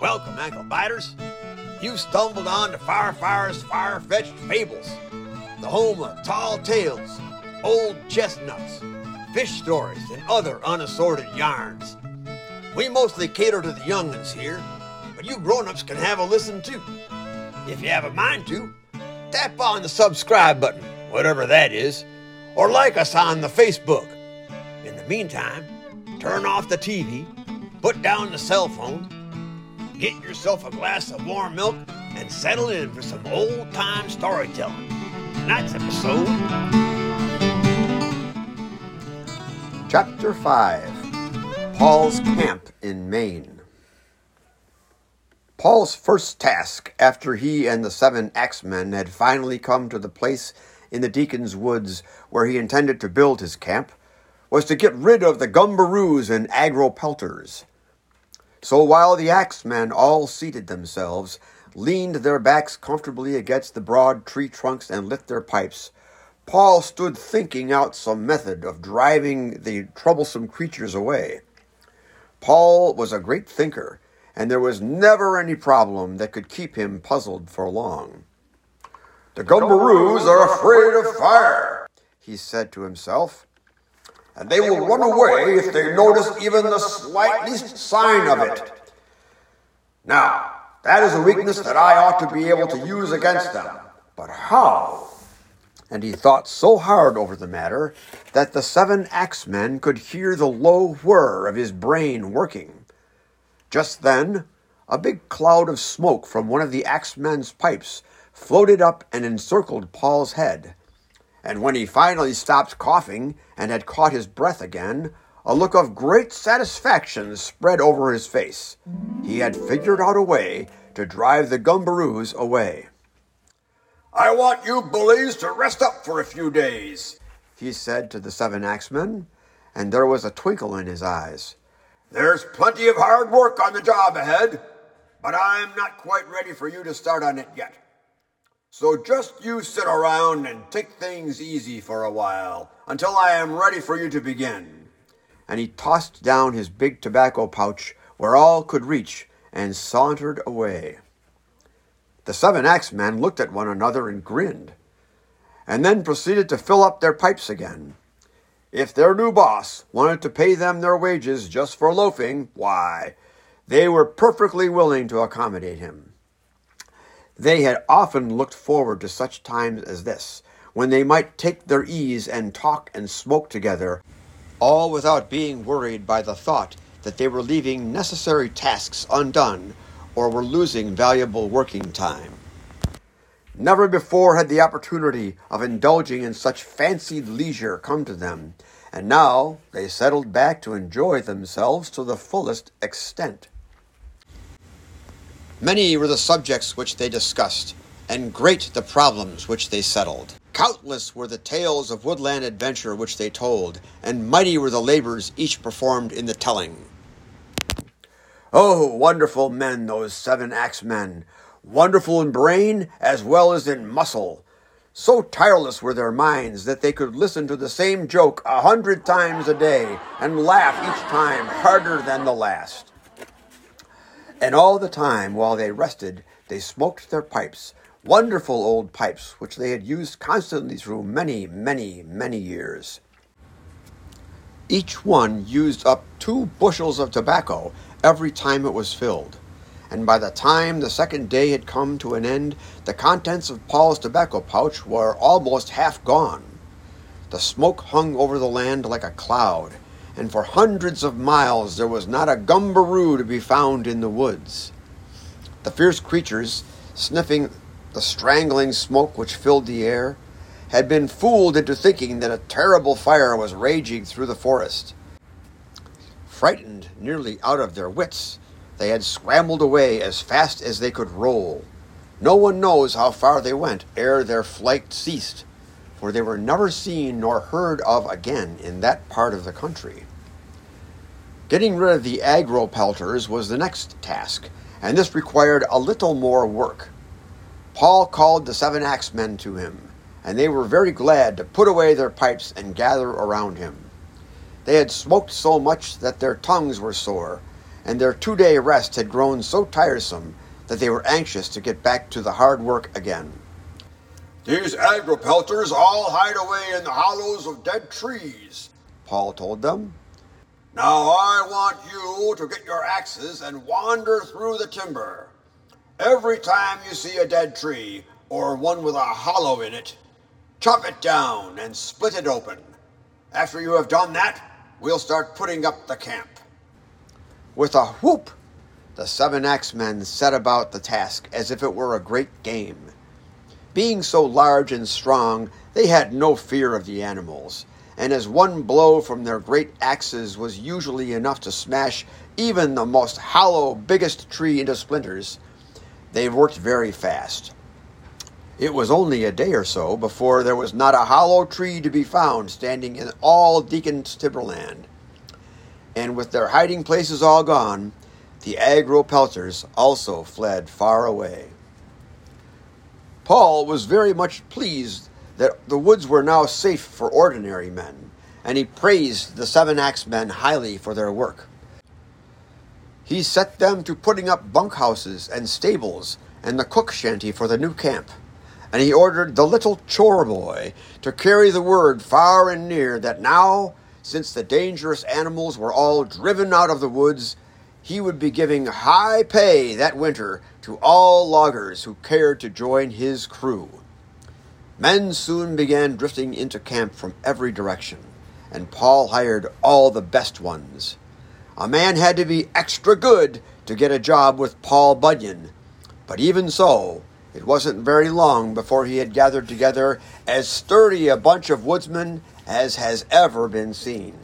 Welcome, ankle biters. You've stumbled on to Firefire's Far-Fetched Fables, the home of tall tales, old chestnuts, fish stories, and other unassorted yarns. We mostly cater to the young'uns here, but you grown-ups can have a listen too. If you have a mind to, tap on the subscribe button, whatever that is, or like us on the Facebook. In the meantime, turn off the TV, put down the cell phone, get yourself a glass of warm milk, and settle in for some old time storytelling. Tonight's episode Chapter 5 Paul's Camp in Maine. Paul's first task after he and the seven axemen had finally come to the place in the Deacon's Woods where he intended to build his camp was to get rid of the gumbaroos and agropelters. So while the axemen all seated themselves, leaned their backs comfortably against the broad tree trunks, and lit their pipes, Paul stood thinking out some method of driving the troublesome creatures away. Paul was a great thinker, and there was never any problem that could keep him puzzled for long. The gumbaroos are afraid of fire, he said to himself, and they will run away if they notice even the slightest sign of it. Now, that is a weakness that I ought to be able to use against them. But how? And he thought so hard over the matter that the seven axemen could hear the low whir of his brain working. Just then, a big cloud of smoke from one of the axemen's pipes floated up and encircled Paul's head. And when he finally stopped coughing and had caught his breath again, a look of great satisfaction spread over his face. He had figured out a way to drive the gumbaroos away. I want you bullies to rest up for a few days, he said to the seven axemen, and there was a twinkle in his eyes. There's plenty of hard work on the job ahead, but I'm not quite ready for you to start on it yet. So just you sit around and take things easy for a while until I am ready for you to begin. And he tossed down his big tobacco pouch where all could reach and sauntered away. The seven axemen looked at one another and grinned, and then proceeded to fill up their pipes again. If their new boss wanted to pay them their wages just for loafing, why, they were perfectly willing to accommodate him. They had often looked forward to such times as this, when they might take their ease and talk and smoke together, all without being worried by the thought that they were leaving necessary tasks undone or were losing valuable working time. Never before had the opportunity of indulging in such fancied leisure come to them, and now they settled back to enjoy themselves to the fullest extent. Many were the subjects which they discussed, and great the problems which they settled. Countless were the tales of woodland adventure which they told, and mighty were the labors each performed in the telling. Oh, wonderful men, those seven axe men! Wonderful in brain as well as in muscle. So tireless were their minds that they could listen to the same joke a hundred times a day and laugh each time harder than the last. And all the time while they rested, they smoked their pipes, wonderful old pipes which they had used constantly through many, many, many years. Each one used up two bushels of tobacco every time it was filled. And by the time the second day had come to an end, the contents of Paul's tobacco pouch were almost half gone. The smoke hung over the land like a cloud, and for hundreds of miles there was not a gumbaroo to be found in the woods. The fierce creatures, sniffing the strangling smoke which filled the air, had been fooled into thinking that a terrible fire was raging through the forest. Frightened nearly out of their wits, they had scrambled away as fast as they could roll. No one knows how far they went ere their flight ceased, for they were never seen nor heard of again in that part of the country. Getting rid of the agropelters was the next task, and this required a little more work. Paul called the seven axemen to him, and they were very glad to put away their pipes and gather around him. They had smoked so much that their tongues were sore, and their two day rest had grown so tiresome that they were anxious to get back to the hard work again. These agropelters all hide away in the hollows of dead trees, Paul told them. Now I want you to get your axes and wander through the timber. Every time you see a dead tree, or one with a hollow in it, chop it down and split it open. After you have done that, we'll start putting up the camp. With a whoop, the seven axemen set about the task as if it were a great game. Being so large and strong, they had no fear of the animals, and as one blow from their great axes was usually enough to smash even the most hollow, biggest tree into splinters, they worked very fast. It was only a day or so before there was not a hollow tree to be found standing in all Deacon's timberland. And with their hiding places all gone, the agropelters also fled far away. Paul was very much pleased that the woods were now safe for ordinary men, and he praised the seven axe men highly for their work. He set them to putting up bunkhouses and stables and the cook shanty for the new camp, and he ordered the little chore boy to carry the word far and near that now, since the dangerous animals were all driven out of the woods, he would be giving high pay that winter to all loggers who cared to join his crew. Men soon began drifting into camp from every direction, and Paul hired all the best ones. A man had to be extra good to get a job with Paul Bunyan, but even so, it wasn't very long before he had gathered together as sturdy a bunch of woodsmen as has ever been seen.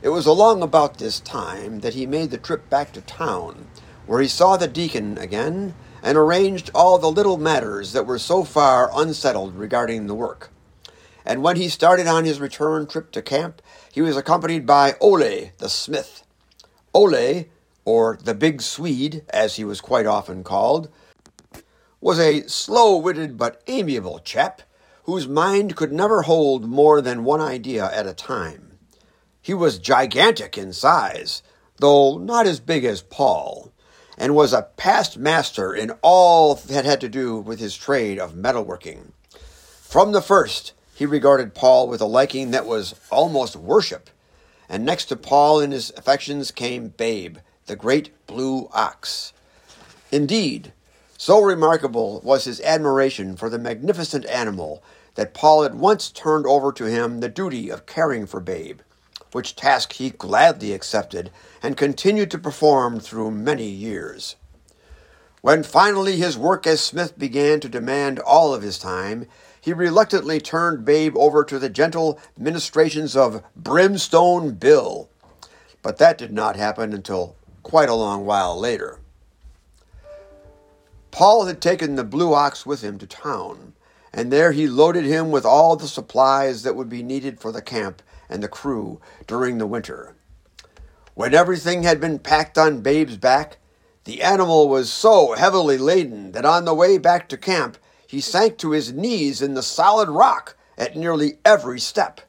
It was along about this time that he made the trip back to town, where he saw the deacon again and arranged all the little matters that were so far unsettled regarding the work. And when he started on his return trip to camp, he was accompanied by Ole the smith. Ole, or the Big Swede, as he was quite often called, was a slow witted but amiable chap whose mind could never hold more than one idea at a time. He was gigantic in size, though not as big as Paul, and was a past master in all that had to do with his trade of metalworking. From the first, he regarded Paul with a liking that was almost worship, and next to Paul in his affections came Babe, the great blue ox. Indeed, so remarkable was his admiration for the magnificent animal that Paul at once turned over to him the duty of caring for Babe which task he gladly accepted and continued to perform through many years. When finally his work as smith began to demand all of his time, he reluctantly turned Babe over to the gentle ministrations of Brimstone Bill. But that did not happen until quite a long while later. Paul had taken the blue ox with him to town, and there he loaded him with all the supplies that would be needed for the camp and the crew during the winter. When everything had been packed on Babe's back, the animal was so heavily laden that on the way back to camp he sank to his knees in the solid rock at nearly every step.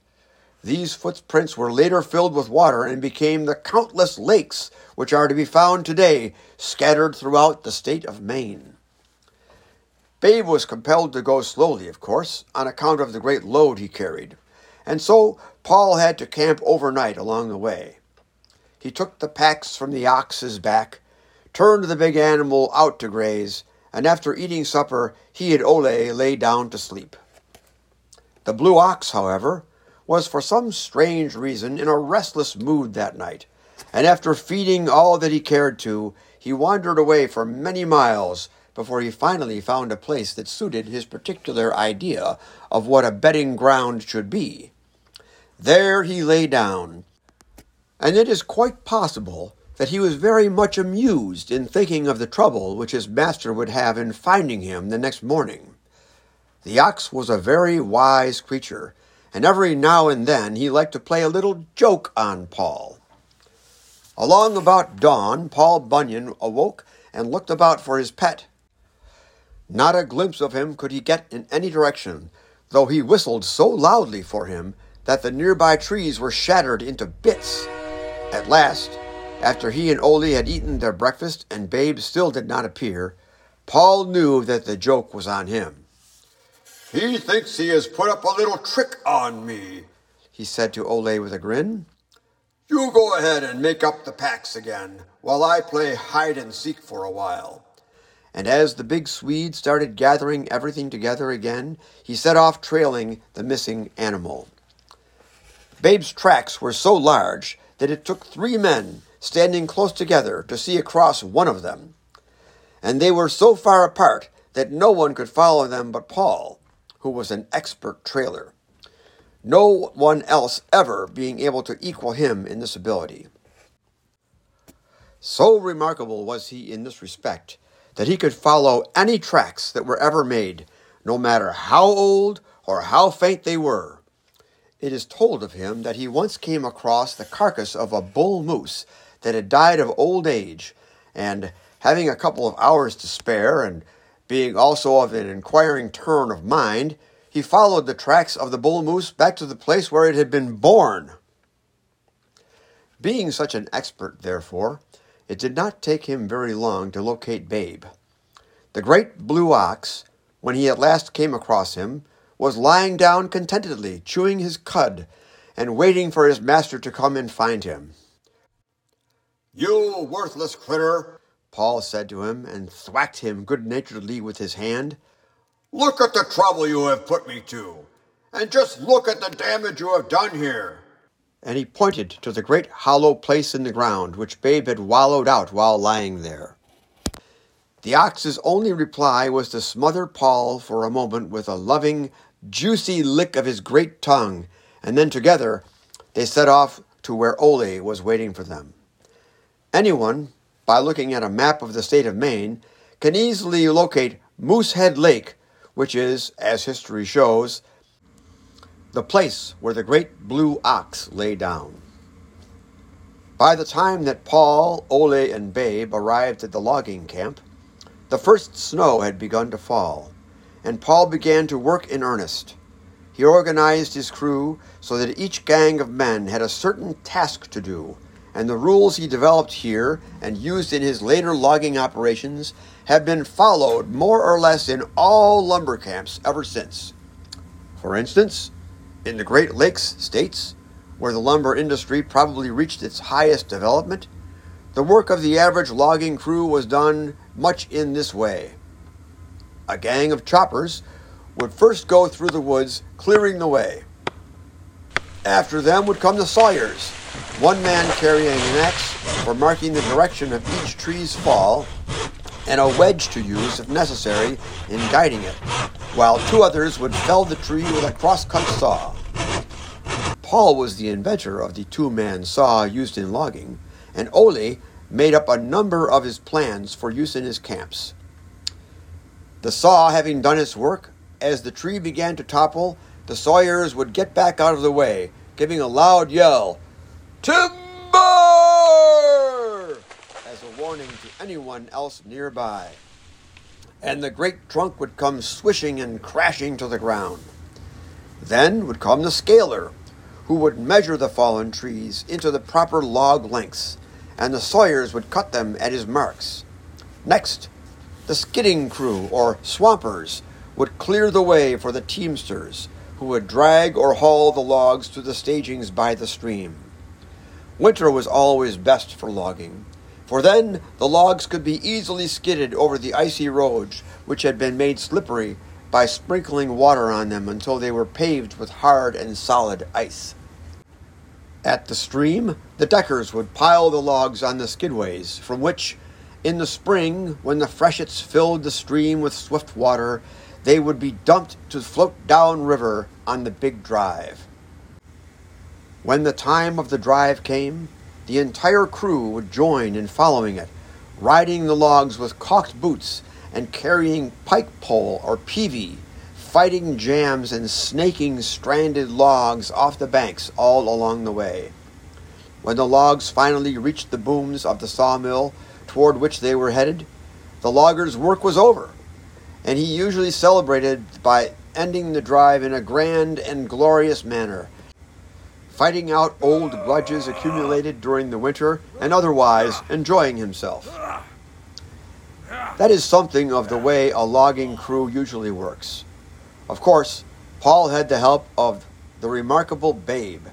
These footprints were later filled with water and became the countless lakes which are to be found today scattered throughout the state of Maine. Babe was compelled to go slowly, of course, on account of the great load he carried, and so Paul had to camp overnight along the way. He took the packs from the ox's back, turned the big animal out to graze, and after eating supper, he and Ole lay down to sleep. The blue ox, however, was for some strange reason in a restless mood that night, and after feeding all that he cared to, he wandered away for many miles before he finally found a place that suited his particular idea of what a bedding ground should be. There he lay down, and it is quite possible that he was very much amused in thinking of the trouble which his master would have in finding him the next morning. The ox was a very wise creature, and every now and then he liked to play a little joke on Paul. Along about dawn, Paul Bunyan awoke and looked about for his pet. Not a glimpse of him could he get in any direction, though he whistled so loudly for him that the nearby trees were shattered into bits. At last, after he and Ole had eaten their breakfast and Babe still did not appear, Paul knew that the joke was on him. He thinks he has put up a little trick on me, he said to Ole with a grin. You go ahead and make up the packs again, while I play hide and seek for a while. And as the big Swede started gathering everything together again, he set off trailing the missing animal. Babe's tracks were so large that it took three men standing close together to see across one of them. And they were so far apart that no one could follow them but Paul, who was an expert trailer. No one else ever being able to equal him in this ability. So remarkable was he in this respect that he could follow any tracks that were ever made, no matter how old or how faint they were. It is told of him that he once came across the carcass of a bull moose that had died of old age, and having a couple of hours to spare, and being also of an inquiring turn of mind, he followed the tracks of the bull moose back to the place where it had been born. Being such an expert, therefore, it did not take him very long to locate Babe. The great blue ox, when he at last came across him, was lying down contentedly, chewing his cud, and waiting for his master to come and find him. You worthless critter, Paul said to him, and thwacked him good naturedly with his hand. Look at the trouble you have put me to, and just look at the damage you have done here. And he pointed to the great hollow place in the ground which Babe had wallowed out while lying there. The ox's only reply was to smother Paul for a moment with a loving, juicy lick of his great tongue, and then together they set off to where Ole was waiting for them. Anyone, by looking at a map of the state of Maine, can easily locate Moosehead Lake, which is, as history shows, the place where the great blue ox lay down. By the time that Paul, Ole, and Babe arrived at the logging camp, the first snow had begun to fall and Paul began to work in earnest. He organized his crew so that each gang of men had a certain task to do, and the rules he developed here and used in his later logging operations have been followed more or less in all lumber camps ever since. For instance, in the Great Lakes states, where the lumber industry probably reached its highest development, the work of the average logging crew was done much in this way. A gang of choppers would first go through the woods, clearing the way. After them would come the sawyers, one man carrying an axe for marking the direction of each tree's fall, and a wedge to use, if necessary, in guiding it, while two others would fell the tree with a crosscut saw. Paul was the inventor of the two man saw used in logging, and Ole made up a number of his plans for use in his camps. The saw having done its work, as the tree began to topple, the sawyers would get back out of the way, giving a loud yell, Timber! as a warning to anyone else nearby. And the great trunk would come swishing and crashing to the ground. Then would come the scaler, who would measure the fallen trees into the proper log lengths, and the sawyers would cut them at his marks. Next the skidding crew, or swampers, would clear the way for the teamsters, who would drag or haul the logs to the stagings by the stream. Winter was always best for logging, for then the logs could be easily skidded over the icy roads, which had been made slippery by sprinkling water on them until they were paved with hard and solid ice. At the stream, the deckers would pile the logs on the skidways, from which in the spring, when the freshets filled the stream with swift water, they would be dumped to float down river on the big drive. When the time of the drive came, the entire crew would join in following it, riding the logs with caulked boots and carrying pike pole or peavey, fighting jams and snaking stranded logs off the banks all along the way. When the logs finally reached the booms of the sawmill, toward which they were headed, the logger's work was over, and he usually celebrated by ending the drive in a grand and glorious manner, fighting out old grudges accumulated during the winter and otherwise enjoying himself. That is something of the way a logging crew usually works. Of course, Paul had the help of the remarkable Babe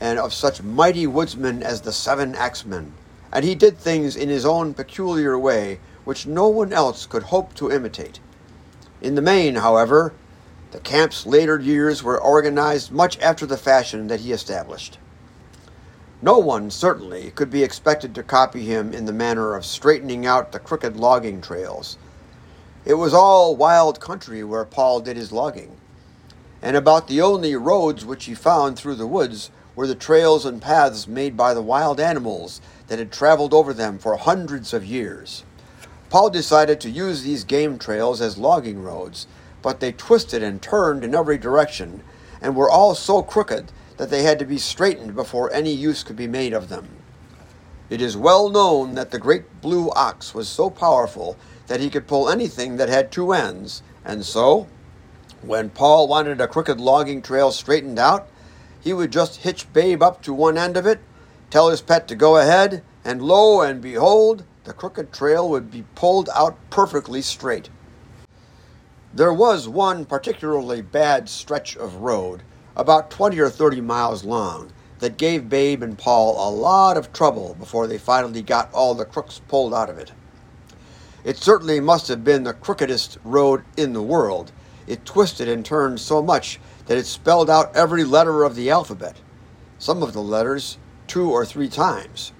and of such mighty woodsmen as the seven axemen, and he did things in his own peculiar way which no one else could hope to imitate. In the main, however, the camp's later years were organized much after the fashion that he established. No one, certainly, could be expected to copy him in the manner of straightening out the crooked logging trails. It was all wild country where Paul did his logging, and about the only roads which he found through the woods were the trails and paths made by the wild animals that had traveled over them for hundreds of years. Paul decided to use these game trails as logging roads, but they twisted and turned in every direction, and were all so crooked that they had to be straightened before any use could be made of them. It is well known that the great blue ox was so powerful that he could pull anything that had two ends, and so, when Paul wanted a crooked logging trail straightened out, he would just hitch Babe up to one end of it, tell his pet to go ahead, and lo and behold, the crooked trail would be pulled out perfectly straight. There was one particularly bad stretch of road, about 20 or 30 miles long, that gave Babe and Paul a lot of trouble before they finally got all the crooks pulled out of it. It certainly must have been the crookedest road in the world. It twisted and turned so much that it spelled out every letter of the alphabet, some of the letters two or three times.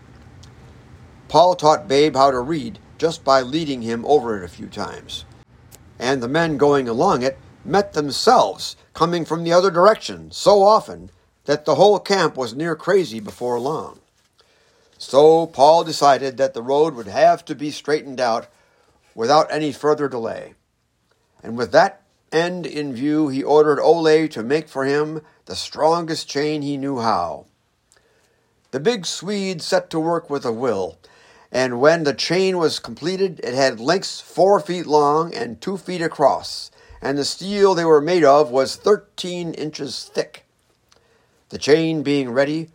Paul taught Babe how to read just by leading him over it a few times. And the men going along it met themselves coming from the other direction so often that the whole camp was near crazy before long. So Paul decided that the road would have to be straightened out without any further delay. And with that end in view, he ordered Ole to make for him the strongest chain he knew how. The big Swede set to work with a will, and when the chain was completed, it had lengths four feet long and two feet across, and the steel they were made of was thirteen inches thick. The chain being ready,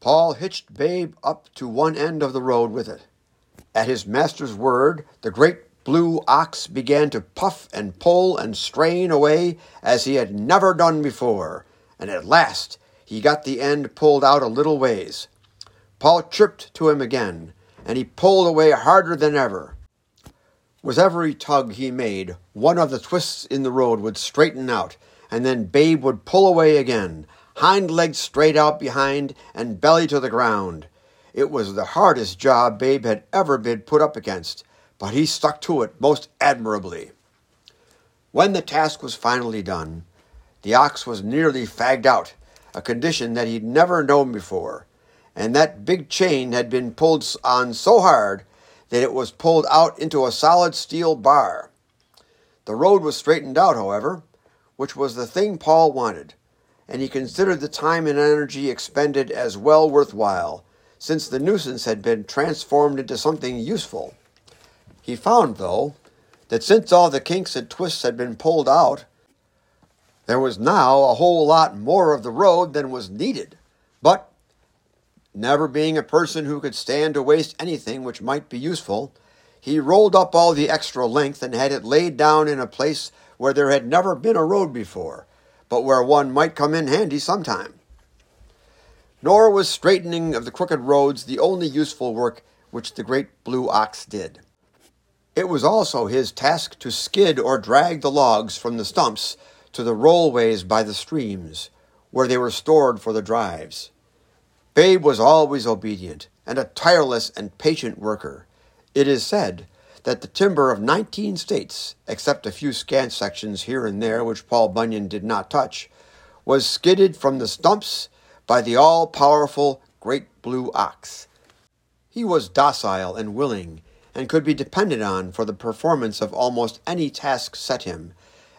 Paul hitched Babe up to one end of the road with it. At his master's word, the great blue ox began to puff and pull and strain away as he had never done before, and at last he got the end pulled out a little ways. Paul chirped to him again, and he pulled away harder than ever. With every tug he made, one of the twists in the road would straighten out, and then Babe would pull away again, hind legs straight out behind and belly to the ground. It was the hardest job Babe had ever been put up against, but he stuck to it most admirably. When the task was finally done, the ox was nearly fagged out, a condition that he'd never known before, and that big chain had been pulled on so hard that it was pulled out into a solid steel bar. The road was straightened out, however, which was the thing Paul wanted, and he considered the time and energy expended as well worth while, since the nuisance had been transformed into something useful. He found, though, that since all the kinks and twists had been pulled out, there was now a whole lot more of the road than was needed. But, never being a person who could stand to waste anything which might be useful, he rolled up all the extra length and had it laid down in a place where there had never been a road before, but where one might come in handy sometime. Nor was straightening of the crooked roads the only useful work which the great blue ox did. It was also his task to skid or drag the logs from the stumps to the rollways by the streams, where they were stored for the drives. Babe was always obedient and a tireless and patient worker. It is said that the timber of 19 states, except a few scant sections here and there which Paul Bunyan did not touch, was skidded from the stumps by the all powerful great blue ox. He was docile and willing and could be depended on for the performance of almost any task set him,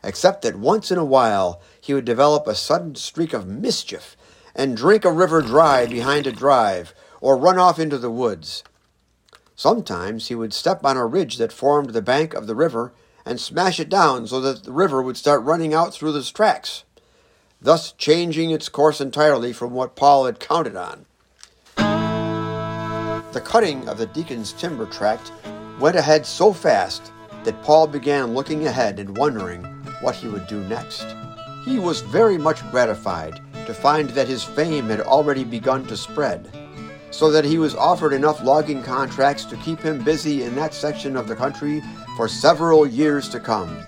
except that once in a while he would develop a sudden streak of mischief and drink a river dry behind a drive or run off into the woods. Sometimes he would step on a ridge that formed the bank of the river and smash it down so that the river would start running out through the tracks. thus changing its course entirely from what Paul had counted on. The cutting of the deacon's timber tract went ahead so fast that Paul began looking ahead and wondering what he would do next. He was very much gratified to find that his fame had already begun to spread, so that he was offered enough logging contracts to keep him busy in that section of the country for several years to come.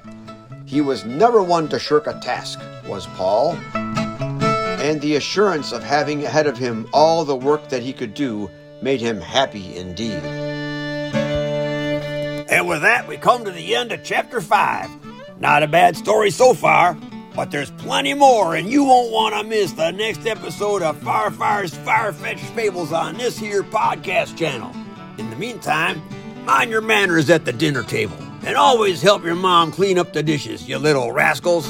He was never one to shirk a task, was Paul, and the assurance of having ahead of him all the work that he could do made him happy indeed. And with that, we come to the end of chapter 5. Not a bad story so far, but there's plenty more, and you won't want to miss the next episode of Firefire's Far-Fetched Fables on this here podcast channel. In the meantime, mind your manners at the dinner table, and always help your mom clean up the dishes, you little rascals.